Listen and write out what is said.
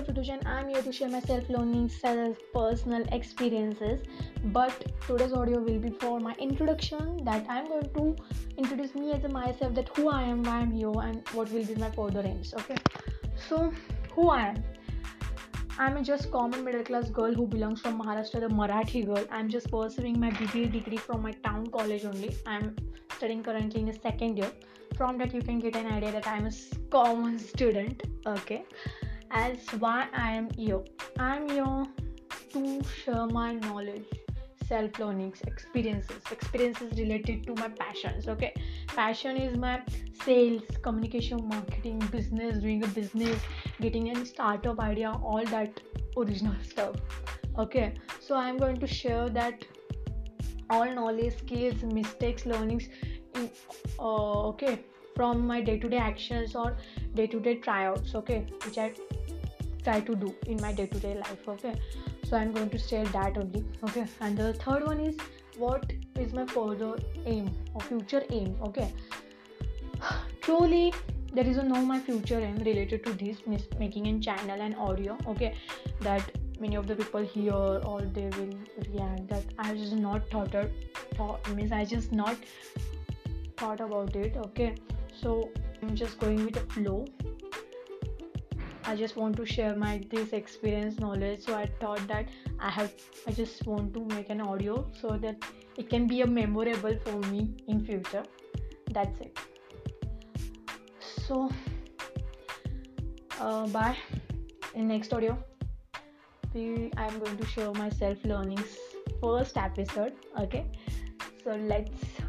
Sujan. I'm here to share my self learning, self personal experiences. But today's audio will be for my introduction that I'm going to introduce me as a myself, that who I am, why I'm here, and what will be my further aims. Okay, so who I am. I'm a just common middle class girl who belongs from Maharashtra, the Marathi girl. I'm just pursuing my BBA degree from my town college only. I'm studying currently in the second year. From that, you can get an idea that I'm a common student. Okay, as why I am here. I'm here to share my knowledge, self learnings, experiences, experiences related to my passions. Okay, passion is my sales, communication, marketing, business, doing a business, getting a startup idea, all that original stuff. Okay, so I'm going to share that all knowledge, skills, mistakes, learnings. In, uh, okay, from my day-to-day actions or day-to-day tryouts. Okay, which I try to do in my day-to-day life. Okay, so I'm going to share that only. Okay, and the third one is what is my further aim or future aim. Okay, truly there is a no my future aim related to this making in channel and audio okay that many of the people hear or they will react that i just not thought thought means i just not thought about it okay so i'm just going with the flow. I just want to share my this experience knowledge. So i thought that i have i just want to make an audio so that it can be a memorable for me in future. That's it. So uh, bye. In next audio we i am going to show my self learnings first episode okay? So let's